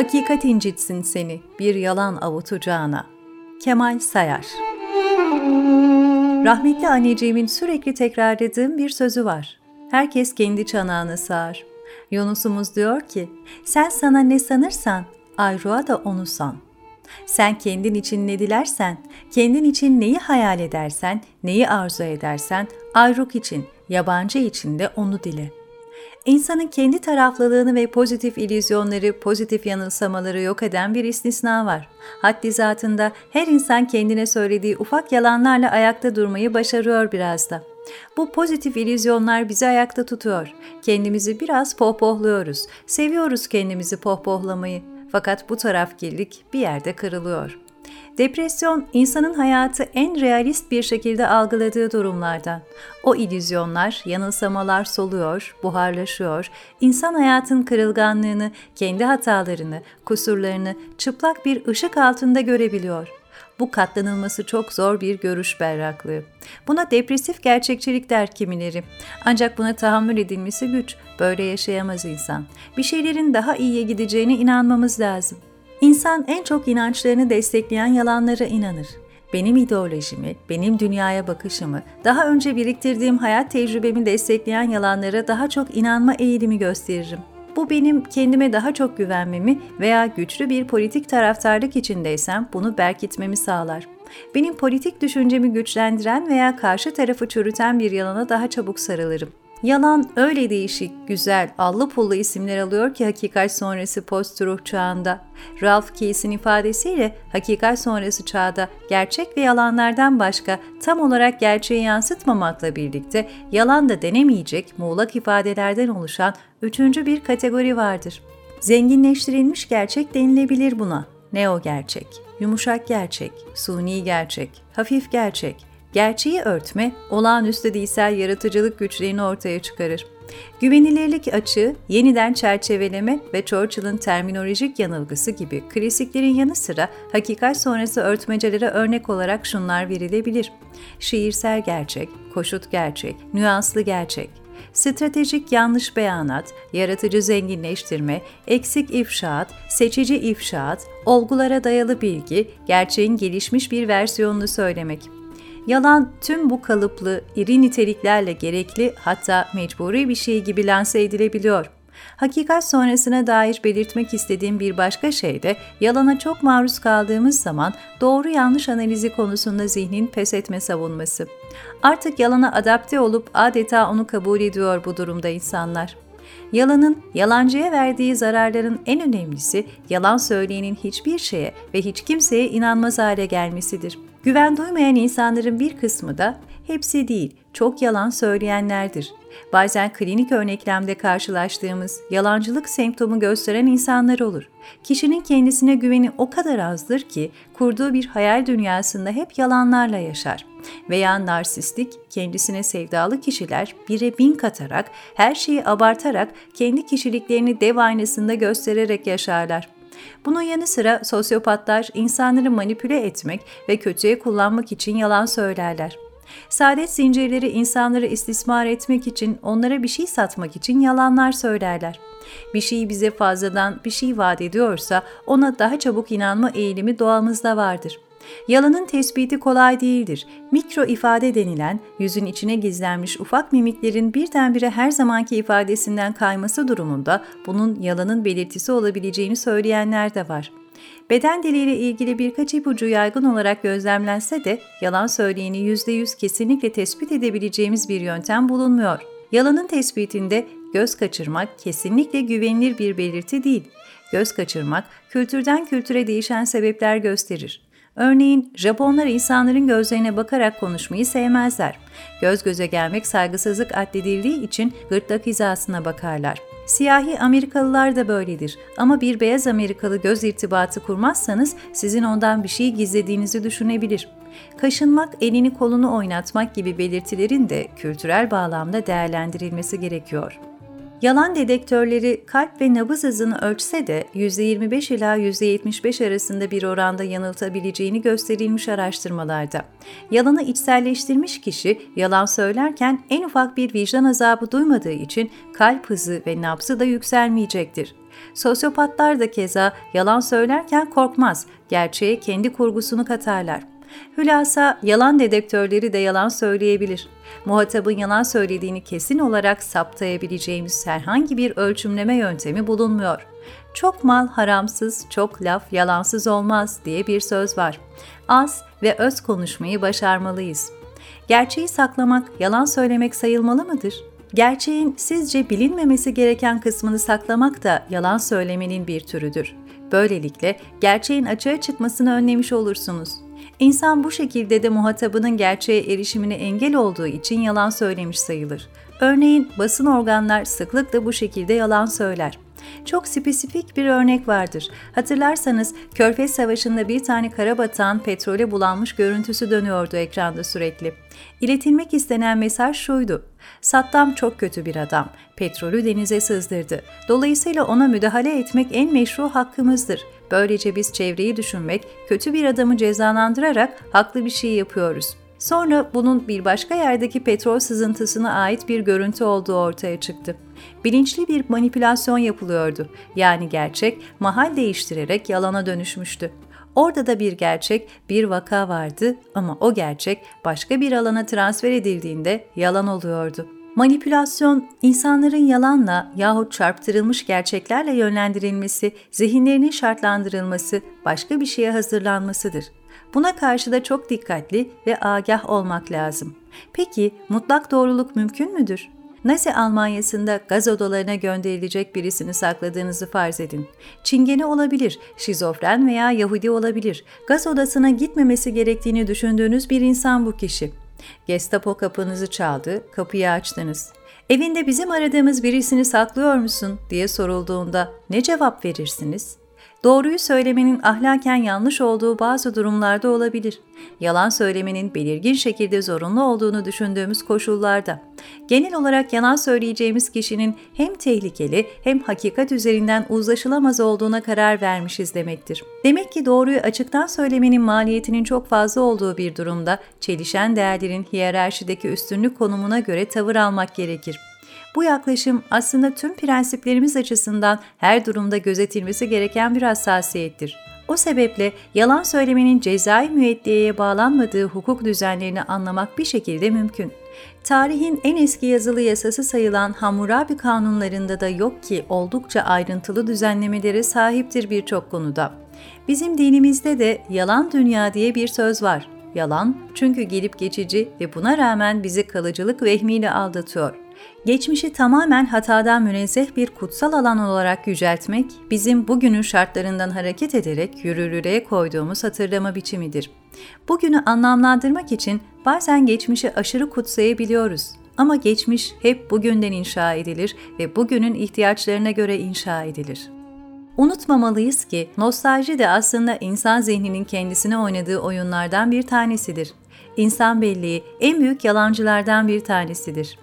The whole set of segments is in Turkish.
Hakikat incitsin seni bir yalan avutacağına. Kemal Sayar Rahmetli anneciğimin sürekli tekrarladığım bir sözü var. Herkes kendi çanağını sağar. Yunus'umuz diyor ki, sen sana ne sanırsan, Ayruğa da onu san. Sen kendin için ne dilersen, kendin için neyi hayal edersen, neyi arzu edersen, Ayruk için, yabancı için de onu dile.'' İnsanın kendi taraflılığını ve pozitif illüzyonları, pozitif yanılsamaları yok eden bir istisna var. Haddi zatında her insan kendine söylediği ufak yalanlarla ayakta durmayı başarıyor biraz da. Bu pozitif illüzyonlar bizi ayakta tutuyor. Kendimizi biraz pohpohluyoruz. Seviyoruz kendimizi pohpohlamayı. Fakat bu tarafgirlik bir yerde kırılıyor. Depresyon, insanın hayatı en realist bir şekilde algıladığı durumlardan. O illüzyonlar, yanılsamalar soluyor, buharlaşıyor, insan hayatın kırılganlığını, kendi hatalarını, kusurlarını çıplak bir ışık altında görebiliyor. Bu katlanılması çok zor bir görüş berraklığı. Buna depresif gerçekçilik der kimileri. Ancak buna tahammül edilmesi güç. Böyle yaşayamaz insan. Bir şeylerin daha iyiye gideceğine inanmamız lazım. İnsan en çok inançlarını destekleyen yalanlara inanır. Benim ideolojimi, benim dünyaya bakışımı, daha önce biriktirdiğim hayat tecrübemi destekleyen yalanlara daha çok inanma eğilimi gösteririm. Bu benim kendime daha çok güvenmemi veya güçlü bir politik taraftarlık içindeysem bunu berkitmemi sağlar. Benim politik düşüncemi güçlendiren veya karşı tarafı çürüten bir yalana daha çabuk sarılırım. Yalan öyle değişik, güzel, allı pullu isimler alıyor ki hakikat sonrası post-truth çağında. Ralph Keyes'in ifadesiyle hakikat sonrası çağda gerçek ve yalanlardan başka tam olarak gerçeği yansıtmamakla birlikte yalan da denemeyecek muğlak ifadelerden oluşan üçüncü bir kategori vardır. Zenginleştirilmiş gerçek denilebilir buna. Neo gerçek, yumuşak gerçek, suni gerçek, hafif gerçek, Gerçeği örtme, olağanüstü değilsel yaratıcılık güçlerini ortaya çıkarır. Güvenilirlik açığı, yeniden çerçeveleme ve Churchill'ın terminolojik yanılgısı gibi klasiklerin yanı sıra hakikat sonrası örtmecelere örnek olarak şunlar verilebilir. Şiirsel gerçek, koşut gerçek, nüanslı gerçek, stratejik yanlış beyanat, yaratıcı zenginleştirme, eksik ifşaat, seçici ifşaat, olgulara dayalı bilgi, gerçeğin gelişmiş bir versiyonunu söylemek. Yalan tüm bu kalıplı, iri niteliklerle gerekli hatta mecburi bir şey gibi lanse edilebiliyor. Hakikat sonrasına dair belirtmek istediğim bir başka şey de yalana çok maruz kaldığımız zaman doğru yanlış analizi konusunda zihnin pes etme savunması. Artık yalana adapte olup adeta onu kabul ediyor bu durumda insanlar. Yalanın, yalancıya verdiği zararların en önemlisi yalan söyleyenin hiçbir şeye ve hiç kimseye inanmaz hale gelmesidir. Güven duymayan insanların bir kısmı da hepsi değil, çok yalan söyleyenlerdir. Bazen klinik örneklemde karşılaştığımız yalancılık semptomu gösteren insanlar olur. Kişinin kendisine güveni o kadar azdır ki kurduğu bir hayal dünyasında hep yalanlarla yaşar. Veya narsistik, kendisine sevdalı kişiler bire bin katarak, her şeyi abartarak kendi kişiliklerini dev aynasında göstererek yaşarlar. Bunun yanı sıra sosyopatlar insanları manipüle etmek ve kötüye kullanmak için yalan söylerler. Saadet zincirleri insanları istismar etmek için, onlara bir şey satmak için yalanlar söylerler. Bir şey bize fazladan bir şey vaat ediyorsa ona daha çabuk inanma eğilimi doğamızda vardır.'' Yalanın tespiti kolay değildir. Mikro ifade denilen yüzün içine gizlenmiş ufak mimiklerin birdenbire her zamanki ifadesinden kayması durumunda bunun yalanın belirtisi olabileceğini söyleyenler de var. Beden diliyle ilgili birkaç ipucu yaygın olarak gözlemlense de yalan söyleyeni %100 kesinlikle tespit edebileceğimiz bir yöntem bulunmuyor. Yalanın tespitinde göz kaçırmak kesinlikle güvenilir bir belirti değil. Göz kaçırmak kültürden kültüre değişen sebepler gösterir. Örneğin Japonlar insanların gözlerine bakarak konuşmayı sevmezler. Göz göze gelmek saygısızlık addedildiği için gırtlak hizasına bakarlar. Siyahi Amerikalılar da böyledir ama bir beyaz Amerikalı göz irtibatı kurmazsanız sizin ondan bir şey gizlediğinizi düşünebilir. Kaşınmak, elini kolunu oynatmak gibi belirtilerin de kültürel bağlamda değerlendirilmesi gerekiyor. Yalan dedektörleri kalp ve nabız hızını ölçse de %25 ila %75 arasında bir oranda yanıltabileceğini gösterilmiş araştırmalarda. Yalanı içselleştirmiş kişi yalan söylerken en ufak bir vicdan azabı duymadığı için kalp hızı ve nabzı da yükselmeyecektir. Sosyopatlar da keza yalan söylerken korkmaz, gerçeğe kendi kurgusunu katarlar. Hülasa yalan dedektörleri de yalan söyleyebilir. Muhatabın yalan söylediğini kesin olarak saptayabileceğimiz herhangi bir ölçümleme yöntemi bulunmuyor. Çok mal haramsız, çok laf yalansız olmaz diye bir söz var. Az ve öz konuşmayı başarmalıyız. Gerçeği saklamak, yalan söylemek sayılmalı mıdır? Gerçeğin sizce bilinmemesi gereken kısmını saklamak da yalan söylemenin bir türüdür. Böylelikle gerçeğin açığa çıkmasını önlemiş olursunuz. İnsan bu şekilde de muhatabının gerçeğe erişimine engel olduğu için yalan söylemiş sayılır. Örneğin basın organlar sıklıkla bu şekilde yalan söyler. Çok spesifik bir örnek vardır. Hatırlarsanız Körfez Savaşı'nda bir tane kara batan petrole bulanmış görüntüsü dönüyordu ekranda sürekli. İletilmek istenen mesaj şuydu. Saddam çok kötü bir adam. Petrolü denize sızdırdı. Dolayısıyla ona müdahale etmek en meşru hakkımızdır. Böylece biz çevreyi düşünmek, kötü bir adamı cezalandırarak haklı bir şey yapıyoruz. Sonra bunun bir başka yerdeki petrol sızıntısına ait bir görüntü olduğu ortaya çıktı. Bilinçli bir manipülasyon yapılıyordu. Yani gerçek mahal değiştirerek yalana dönüşmüştü. Orada da bir gerçek, bir vaka vardı ama o gerçek başka bir alana transfer edildiğinde yalan oluyordu. Manipülasyon, insanların yalanla yahut çarptırılmış gerçeklerle yönlendirilmesi, zihinlerinin şartlandırılması, başka bir şeye hazırlanmasıdır. Buna karşı da çok dikkatli ve agah olmak lazım. Peki mutlak doğruluk mümkün müdür? Nazi Almanya'sında gaz odalarına gönderilecek birisini sakladığınızı farz edin. Çingene olabilir, şizofren veya Yahudi olabilir. Gaz odasına gitmemesi gerektiğini düşündüğünüz bir insan bu kişi. Gestapo kapınızı çaldı, kapıyı açtınız. Evinde bizim aradığımız birisini saklıyor musun diye sorulduğunda ne cevap verirsiniz? Doğruyu söylemenin ahlaken yanlış olduğu bazı durumlarda olabilir. Yalan söylemenin belirgin şekilde zorunlu olduğunu düşündüğümüz koşullarda. Genel olarak yalan söyleyeceğimiz kişinin hem tehlikeli hem hakikat üzerinden uzlaşılamaz olduğuna karar vermişiz demektir. Demek ki doğruyu açıktan söylemenin maliyetinin çok fazla olduğu bir durumda çelişen değerlerin hiyerarşideki üstünlük konumuna göre tavır almak gerekir. Bu yaklaşım aslında tüm prensiplerimiz açısından her durumda gözetilmesi gereken bir hassasiyettir. O sebeple yalan söylemenin cezai müeddiyeye bağlanmadığı hukuk düzenlerini anlamak bir şekilde mümkün. Tarihin en eski yazılı yasası sayılan Hammurabi kanunlarında da yok ki oldukça ayrıntılı düzenlemelere sahiptir birçok konuda. Bizim dinimizde de yalan dünya diye bir söz var. Yalan çünkü gelip geçici ve buna rağmen bizi kalıcılık vehmiyle aldatıyor. Geçmişi tamamen hatadan münezzeh bir kutsal alan olarak yüceltmek, bizim bugünün şartlarından hareket ederek yürürlüğe koyduğumuz hatırlama biçimidir. Bugünü anlamlandırmak için bazen geçmişi aşırı kutsayabiliyoruz. Ama geçmiş hep bugünden inşa edilir ve bugünün ihtiyaçlarına göre inşa edilir. Unutmamalıyız ki nostalji de aslında insan zihninin kendisine oynadığı oyunlardan bir tanesidir. İnsan belleği en büyük yalancılardan bir tanesidir.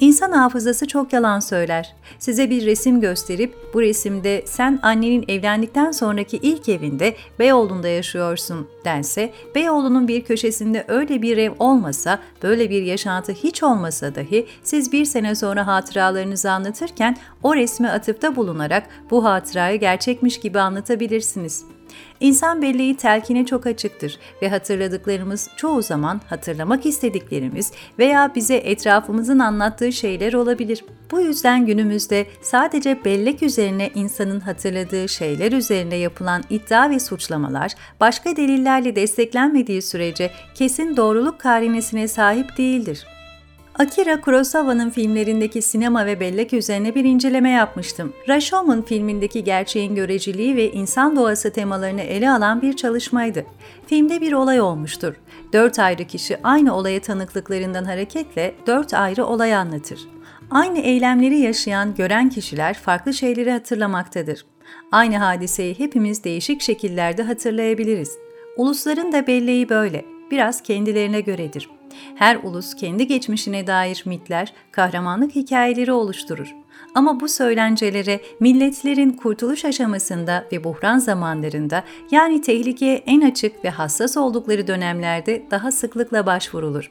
İnsan hafızası çok yalan söyler. Size bir resim gösterip bu resimde sen annenin evlendikten sonraki ilk evinde Beyoğlu'nda yaşıyorsun dense, Beyoğlu'nun bir köşesinde öyle bir ev olmasa, böyle bir yaşantı hiç olmasa dahi siz bir sene sonra hatıralarınızı anlatırken o resme atıfta bulunarak bu hatırayı gerçekmiş gibi anlatabilirsiniz. İnsan belleği telkine çok açıktır ve hatırladıklarımız çoğu zaman hatırlamak istediklerimiz veya bize etrafımızın anlattığı şeyler olabilir. Bu yüzden günümüzde sadece bellek üzerine insanın hatırladığı şeyler üzerine yapılan iddia ve suçlamalar başka delillerle desteklenmediği sürece kesin doğruluk karinesine sahip değildir. Akira Kurosawa'nın filmlerindeki sinema ve bellek üzerine bir inceleme yapmıştım. Rashomon filmindeki gerçeğin göreceliği ve insan doğası temalarını ele alan bir çalışmaydı. Filmde bir olay olmuştur. Dört ayrı kişi aynı olaya tanıklıklarından hareketle dört ayrı olay anlatır. Aynı eylemleri yaşayan, gören kişiler farklı şeyleri hatırlamaktadır. Aynı hadiseyi hepimiz değişik şekillerde hatırlayabiliriz. Ulusların da belleği böyle, biraz kendilerine göredir. Her ulus kendi geçmişine dair mitler, kahramanlık hikayeleri oluşturur. Ama bu söylencelere milletlerin kurtuluş aşamasında ve buhran zamanlarında yani tehlikeye en açık ve hassas oldukları dönemlerde daha sıklıkla başvurulur.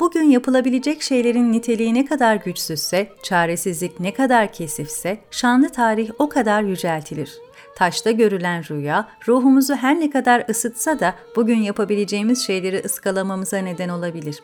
Bugün yapılabilecek şeylerin niteliği ne kadar güçsüzse, çaresizlik ne kadar kesifse, şanlı tarih o kadar yüceltilir. Taşta görülen rüya, ruhumuzu her ne kadar ısıtsa da bugün yapabileceğimiz şeyleri ıskalamamıza neden olabilir.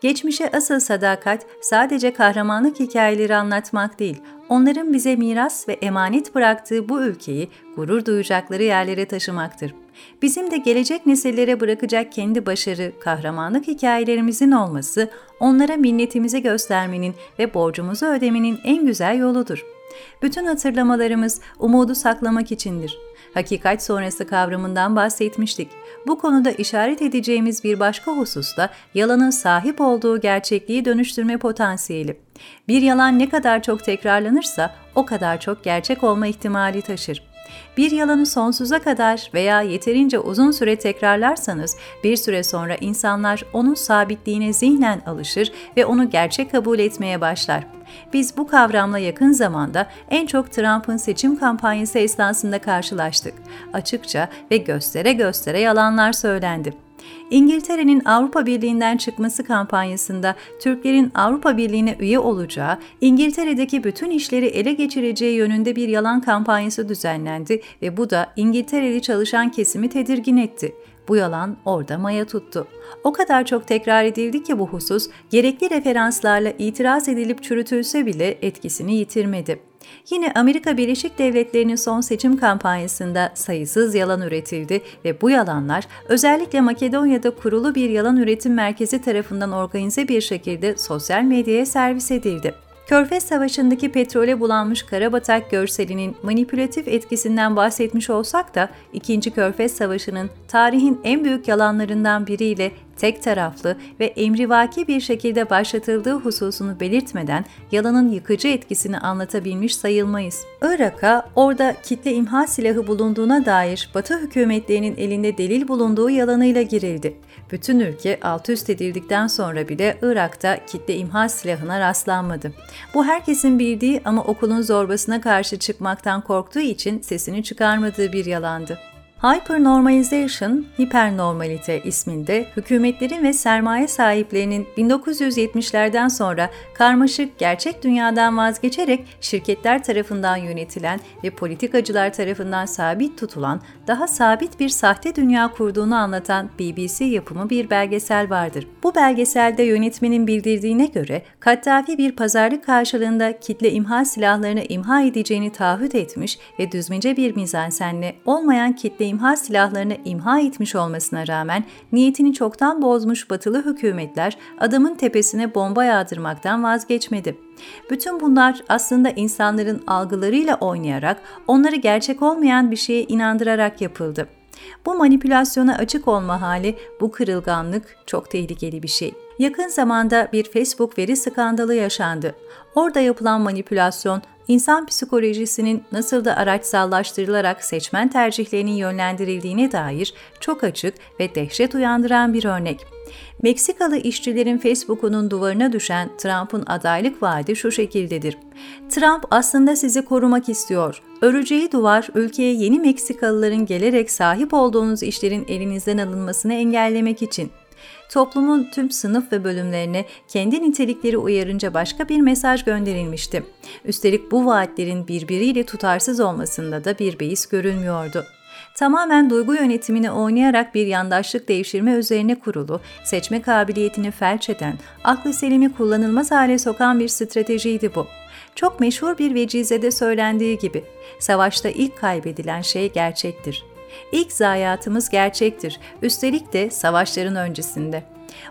Geçmişe asıl sadakat sadece kahramanlık hikayeleri anlatmak değil, onların bize miras ve emanet bıraktığı bu ülkeyi gurur duyacakları yerlere taşımaktır. Bizim de gelecek nesillere bırakacak kendi başarı, kahramanlık hikayelerimizin olması, onlara minnetimizi göstermenin ve borcumuzu ödemenin en güzel yoludur. Bütün hatırlamalarımız umudu saklamak içindir. Hakikat sonrası kavramından bahsetmiştik. Bu konuda işaret edeceğimiz bir başka husus da yalanın sahip olduğu gerçekliği dönüştürme potansiyeli. Bir yalan ne kadar çok tekrarlanırsa o kadar çok gerçek olma ihtimali taşır. Bir yalanı sonsuza kadar veya yeterince uzun süre tekrarlarsanız bir süre sonra insanlar onun sabitliğine zihnen alışır ve onu gerçek kabul etmeye başlar. Biz bu kavramla yakın zamanda en çok Trump'ın seçim kampanyası esnasında karşılaştık. Açıkça ve göstere göstere yalanlar söylendi. İngiltere'nin Avrupa Birliği'nden çıkması kampanyasında Türklerin Avrupa Birliği'ne üye olacağı, İngiltere'deki bütün işleri ele geçireceği yönünde bir yalan kampanyası düzenlendi ve bu da İngiltereli çalışan kesimi tedirgin etti. Bu yalan orada maya tuttu. O kadar çok tekrar edildi ki bu husus gerekli referanslarla itiraz edilip çürütülse bile etkisini yitirmedi. Yine Amerika Birleşik Devletleri'nin son seçim kampanyasında sayısız yalan üretildi ve bu yalanlar özellikle Makedonya'da kurulu bir yalan üretim merkezi tarafından organize bir şekilde sosyal medyaya servis edildi. Körfez Savaşı'ndaki petrole bulanmış karabatak görselinin manipülatif etkisinden bahsetmiş olsak da, İkinci Körfez Savaşı'nın tarihin en büyük yalanlarından biriyle tek taraflı ve emrivaki bir şekilde başlatıldığı hususunu belirtmeden yalanın yıkıcı etkisini anlatabilmiş sayılmayız. Irak'a orada kitle imha silahı bulunduğuna dair Batı hükümetlerinin elinde delil bulunduğu yalanıyla girildi. Bütün ülke alt üst edildikten sonra bile Irak'ta kitle imha silahına rastlanmadı. Bu herkesin bildiği ama okulun zorbasına karşı çıkmaktan korktuğu için sesini çıkarmadığı bir yalandı. Hypernormalization, hipernormalite isminde hükümetlerin ve sermaye sahiplerinin 1970'lerden sonra karmaşık gerçek dünyadan vazgeçerek şirketler tarafından yönetilen ve politikacılar tarafından sabit tutulan daha sabit bir sahte dünya kurduğunu anlatan BBC yapımı bir belgesel vardır. Bu belgeselde yönetmenin bildirdiğine göre Kaddafi bir pazarlık karşılığında kitle imha silahlarını imha edeceğini taahhüt etmiş ve düzmece bir mizansenle olmayan kitle imha silahlarını imha etmiş olmasına rağmen niyetini çoktan bozmuş batılı hükümetler adamın tepesine bomba yağdırmaktan vazgeçmedi. Bütün bunlar aslında insanların algılarıyla oynayarak onları gerçek olmayan bir şeye inandırarak yapıldı. Bu manipülasyona açık olma hali, bu kırılganlık çok tehlikeli bir şey. Yakın zamanda bir Facebook veri skandalı yaşandı. Orada yapılan manipülasyon insan psikolojisinin nasıl da araçsallaştırılarak seçmen tercihlerinin yönlendirildiğine dair çok açık ve dehşet uyandıran bir örnek. Meksikalı işçilerin Facebook'unun duvarına düşen Trump'ın adaylık vaadi şu şekildedir. Trump aslında sizi korumak istiyor. Öreceği duvar ülkeye yeni Meksikalıların gelerek sahip olduğunuz işlerin elinizden alınmasını engellemek için toplumun tüm sınıf ve bölümlerine kendi nitelikleri uyarınca başka bir mesaj gönderilmişti. Üstelik bu vaatlerin birbiriyle tutarsız olmasında da bir beis görülmüyordu tamamen duygu yönetimini oynayarak bir yandaşlık devşirme üzerine kurulu, seçme kabiliyetini felç eden, aklı selimi kullanılmaz hale sokan bir stratejiydi bu. Çok meşhur bir vecizede söylendiği gibi, savaşta ilk kaybedilen şey gerçektir. İlk zayiatımız gerçektir, üstelik de savaşların öncesinde.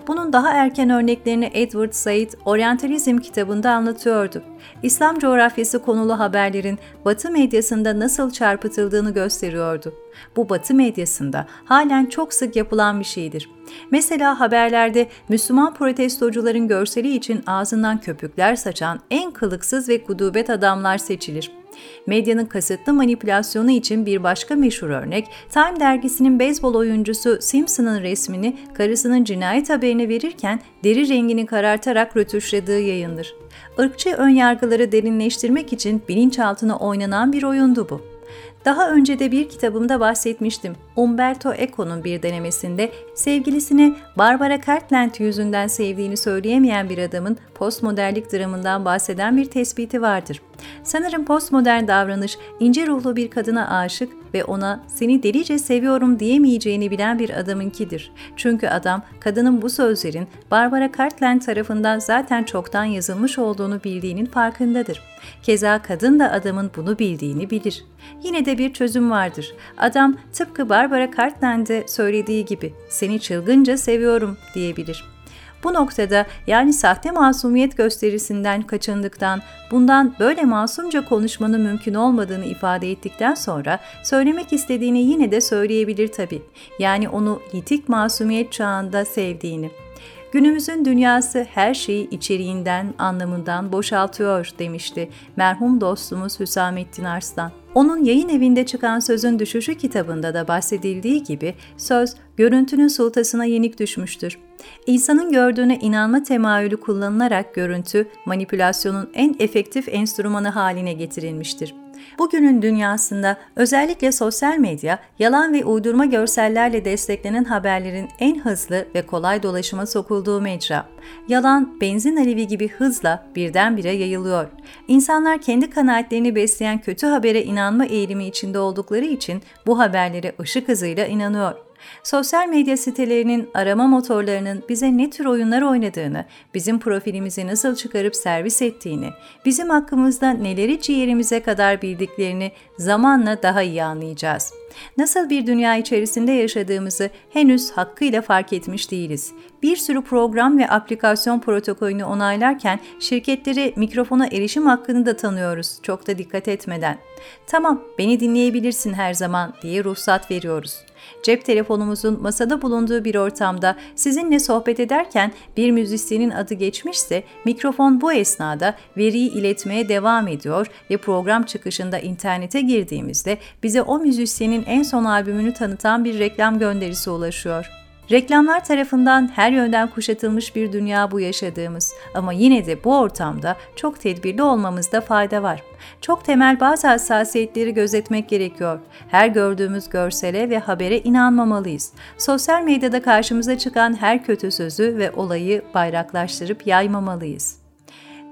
Bunun daha erken örneklerini Edward Said Orientalizm kitabında anlatıyordu. İslam coğrafyası konulu haberlerin Batı medyasında nasıl çarpıtıldığını gösteriyordu. Bu Batı medyasında halen çok sık yapılan bir şeydir. Mesela haberlerde Müslüman protestocuların görseli için ağzından köpükler saçan en kılıksız ve gudubet adamlar seçilir. Medyanın kasıtlı manipülasyonu için bir başka meşhur örnek, Time dergisinin beyzbol oyuncusu Simpson'ın resmini karısının cinayet haberini verirken deri rengini karartarak rötuşladığı yayındır. Irkçı önyargıları derinleştirmek için bilinçaltına oynanan bir oyundu bu. Daha önce de bir kitabımda bahsetmiştim. Umberto Eco'nun bir denemesinde sevgilisini Barbara Cartland yüzünden sevdiğini söyleyemeyen bir adamın postmodernlik dramından bahseden bir tespiti vardır. Sanırım postmodern davranış ince ruhlu bir kadına aşık ve ona seni delice seviyorum diyemeyeceğini bilen bir adamınkidir. Çünkü adam kadının bu sözlerin Barbara Cartland tarafından zaten çoktan yazılmış olduğunu bildiğinin farkındadır. Keza kadın da adamın bunu bildiğini bilir. Yine de bir çözüm vardır. Adam tıpkı Barbara Cartland'e söylediği gibi seni çılgınca seviyorum diyebilir. Bu noktada yani sahte masumiyet gösterisinden kaçındıktan, bundan böyle masumca konuşmanın mümkün olmadığını ifade ettikten sonra söylemek istediğini yine de söyleyebilir tabii. Yani onu yitik masumiyet çağında sevdiğini. Günümüzün dünyası her şeyi içeriğinden, anlamından boşaltıyor demişti merhum dostumuz Hüsamettin Arslan. Onun yayın evinde çıkan Sözün Düşüşü kitabında da bahsedildiği gibi söz görüntünün sultasına yenik düşmüştür. İnsanın gördüğüne inanma temayülü kullanılarak görüntü manipülasyonun en efektif enstrümanı haline getirilmiştir. Bugünün dünyasında özellikle sosyal medya, yalan ve uydurma görsellerle desteklenen haberlerin en hızlı ve kolay dolaşıma sokulduğu mecra. Yalan, benzin alevi gibi hızla birdenbire yayılıyor. İnsanlar kendi kanaatlerini besleyen kötü habere inanma eğilimi içinde oldukları için bu haberlere ışık hızıyla inanıyor. Sosyal medya sitelerinin arama motorlarının bize ne tür oyunlar oynadığını, bizim profilimizi nasıl çıkarıp servis ettiğini, bizim hakkımızda neleri ciğerimize kadar bildiklerini zamanla daha iyi anlayacağız. Nasıl bir dünya içerisinde yaşadığımızı henüz hakkıyla fark etmiş değiliz. Bir sürü program ve aplikasyon protokolünü onaylarken şirketleri mikrofona erişim hakkını da tanıyoruz çok da dikkat etmeden. Tamam, beni dinleyebilirsin her zaman diye ruhsat veriyoruz. Cep telefonumuzun masada bulunduğu bir ortamda sizinle sohbet ederken bir müzisyenin adı geçmişse mikrofon bu esnada veriyi iletmeye devam ediyor ve program çıkışında internete girdiğimizde bize o müzisyenin en son albümünü tanıtan bir reklam gönderisi ulaşıyor. Reklamlar tarafından her yönden kuşatılmış bir dünya bu yaşadığımız ama yine de bu ortamda çok tedbirli olmamızda fayda var. Çok temel bazı hassasiyetleri gözetmek gerekiyor. Her gördüğümüz görsele ve habere inanmamalıyız. Sosyal medyada karşımıza çıkan her kötü sözü ve olayı bayraklaştırıp yaymamalıyız.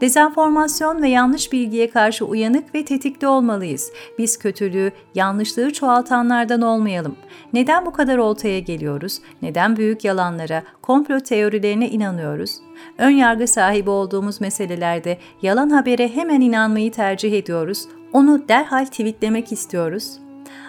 Dezenformasyon ve yanlış bilgiye karşı uyanık ve tetikte olmalıyız. Biz kötülüğü, yanlışlığı çoğaltanlardan olmayalım. Neden bu kadar oltaya geliyoruz? Neden büyük yalanlara, komplo teorilerine inanıyoruz? Ön yargı sahibi olduğumuz meselelerde yalan habere hemen inanmayı tercih ediyoruz. Onu derhal tweetlemek istiyoruz.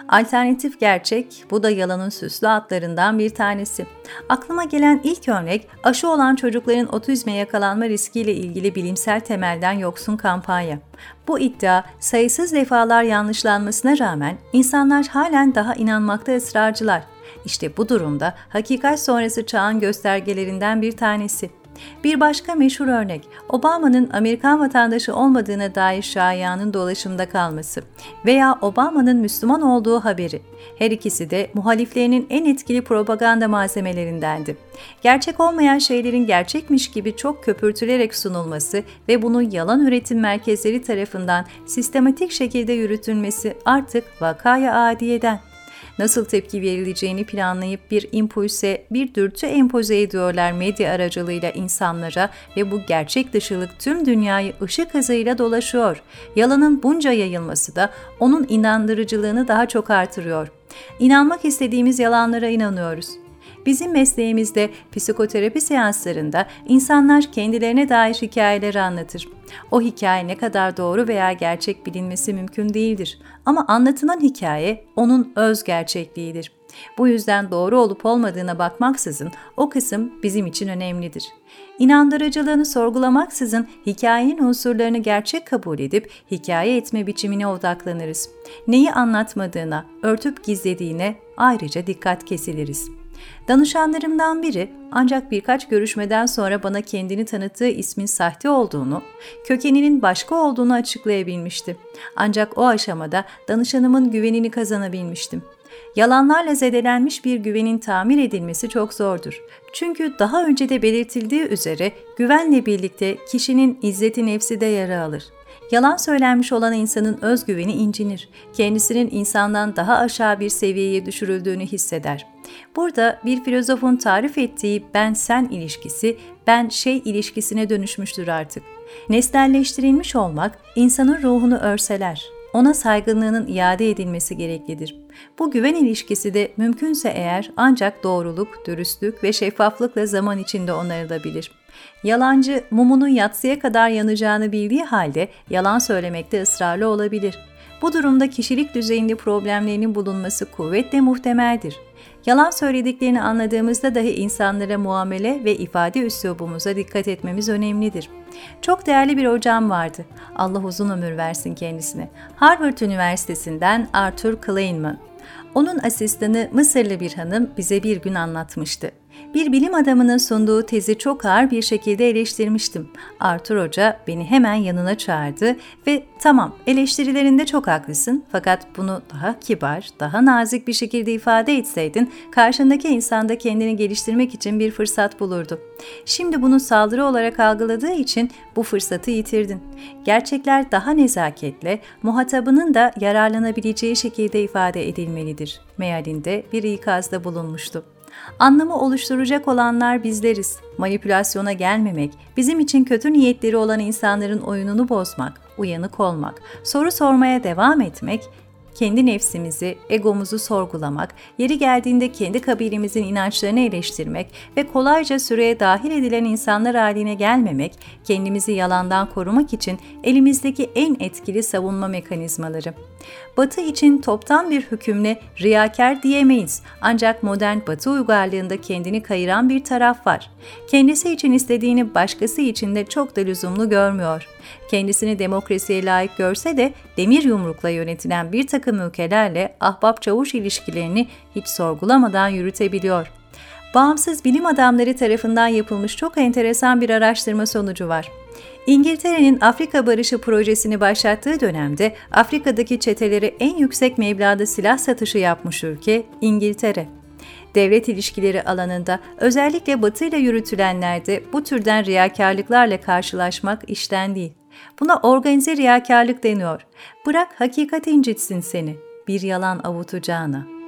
Alternatif gerçek, bu da yalanın süslü atlarından bir tanesi. Aklıma gelen ilk örnek, aşı olan çocukların otizme yakalanma riskiyle ilgili bilimsel temelden yoksun kampanya. Bu iddia sayısız defalar yanlışlanmasına rağmen insanlar halen daha inanmakta ısrarcılar. İşte bu durumda hakikat sonrası çağın göstergelerinden bir tanesi. Bir başka meşhur örnek, Obama'nın Amerikan vatandaşı olmadığına dair şayianın dolaşımda kalması veya Obama'nın Müslüman olduğu haberi. Her ikisi de muhaliflerinin en etkili propaganda malzemelerindendi. Gerçek olmayan şeylerin gerçekmiş gibi çok köpürtülerek sunulması ve bunun yalan üretim merkezleri tarafından sistematik şekilde yürütülmesi artık vakaya adiyeden nasıl tepki verileceğini planlayıp bir impulse, bir dürtü empoze ediyorlar medya aracılığıyla insanlara ve bu gerçek dışılık tüm dünyayı ışık hızıyla dolaşıyor. Yalanın bunca yayılması da onun inandırıcılığını daha çok artırıyor. İnanmak istediğimiz yalanlara inanıyoruz. Bizim mesleğimizde psikoterapi seanslarında insanlar kendilerine dair hikayeleri anlatır. O hikaye ne kadar doğru veya gerçek bilinmesi mümkün değildir. Ama anlatılan hikaye onun öz gerçekliğidir. Bu yüzden doğru olup olmadığına bakmaksızın o kısım bizim için önemlidir. İnandırıcılığını sorgulamaksızın hikayenin unsurlarını gerçek kabul edip hikaye etme biçimine odaklanırız. Neyi anlatmadığına, örtüp gizlediğine ayrıca dikkat kesiliriz. Danışanlarımdan biri ancak birkaç görüşmeden sonra bana kendini tanıttığı ismin sahte olduğunu, kökeninin başka olduğunu açıklayabilmişti. Ancak o aşamada danışanımın güvenini kazanabilmiştim. Yalanlarla zedelenmiş bir güvenin tamir edilmesi çok zordur. Çünkü daha önce de belirtildiği üzere güvenle birlikte kişinin izzeti nefsi de yara alır. Yalan söylenmiş olan insanın özgüveni incinir. Kendisinin insandan daha aşağı bir seviyeye düşürüldüğünü hisseder. Burada bir filozofun tarif ettiği ben-sen ilişkisi, ben-şey ilişkisine dönüşmüştür artık. Nesnelleştirilmiş olmak insanın ruhunu örseler. Ona saygınlığının iade edilmesi gereklidir. Bu güven ilişkisi de mümkünse eğer ancak doğruluk, dürüstlük ve şeffaflıkla zaman içinde onarılabilir. Yalancı mumunun yatsıya kadar yanacağını bildiği halde yalan söylemekte ısrarlı olabilir. Bu durumda kişilik düzeyinde problemlerinin bulunması kuvvetle muhtemeldir. Yalan söylediklerini anladığımızda dahi insanlara muamele ve ifade üslubumuza dikkat etmemiz önemlidir. Çok değerli bir hocam vardı. Allah uzun ömür versin kendisine. Harvard Üniversitesi'nden Arthur Kleinman. Onun asistanı Mısırlı bir hanım bize bir gün anlatmıştı. Bir bilim adamının sunduğu tezi çok ağır bir şekilde eleştirmiştim. Arthur Hoca beni hemen yanına çağırdı ve tamam eleştirilerinde çok haklısın fakat bunu daha kibar, daha nazik bir şekilde ifade etseydin karşındaki insanda kendini geliştirmek için bir fırsat bulurdu. Şimdi bunu saldırı olarak algıladığı için bu fırsatı yitirdin. Gerçekler daha nezaketle, muhatabının da yararlanabileceği şekilde ifade edilmelidir. Mealinde bir ikazda bulunmuştu. Anlamı oluşturacak olanlar bizleriz. Manipülasyona gelmemek, bizim için kötü niyetleri olan insanların oyununu bozmak, uyanık olmak, soru sormaya devam etmek, kendi nefsimizi, egomuzu sorgulamak, yeri geldiğinde kendi kabilemizin inançlarını eleştirmek ve kolayca süreye dahil edilen insanlar haline gelmemek, kendimizi yalandan korumak için elimizdeki en etkili savunma mekanizmaları. Batı için toptan bir hükümle riyakar diyemeyiz ancak modern Batı uygarlığında kendini kayıran bir taraf var. Kendisi için istediğini başkası için de çok da lüzumlu görmüyor. Kendisini demokrasiye layık görse de demir yumrukla yönetilen bir takım ülkelerle ahbap-çavuş ilişkilerini hiç sorgulamadan yürütebiliyor. Bağımsız bilim adamları tarafından yapılmış çok enteresan bir araştırma sonucu var. İngiltere'nin Afrika Barışı projesini başlattığı dönemde Afrika'daki çetelere en yüksek meblağda silah satışı yapmış ülke İngiltere. Devlet ilişkileri alanında özellikle Batı ile yürütülenlerde bu türden riyakarlıklarla karşılaşmak işten değil. Buna organize riyakarlık deniyor. Bırak hakikat incitsin seni, bir yalan avutacağına.''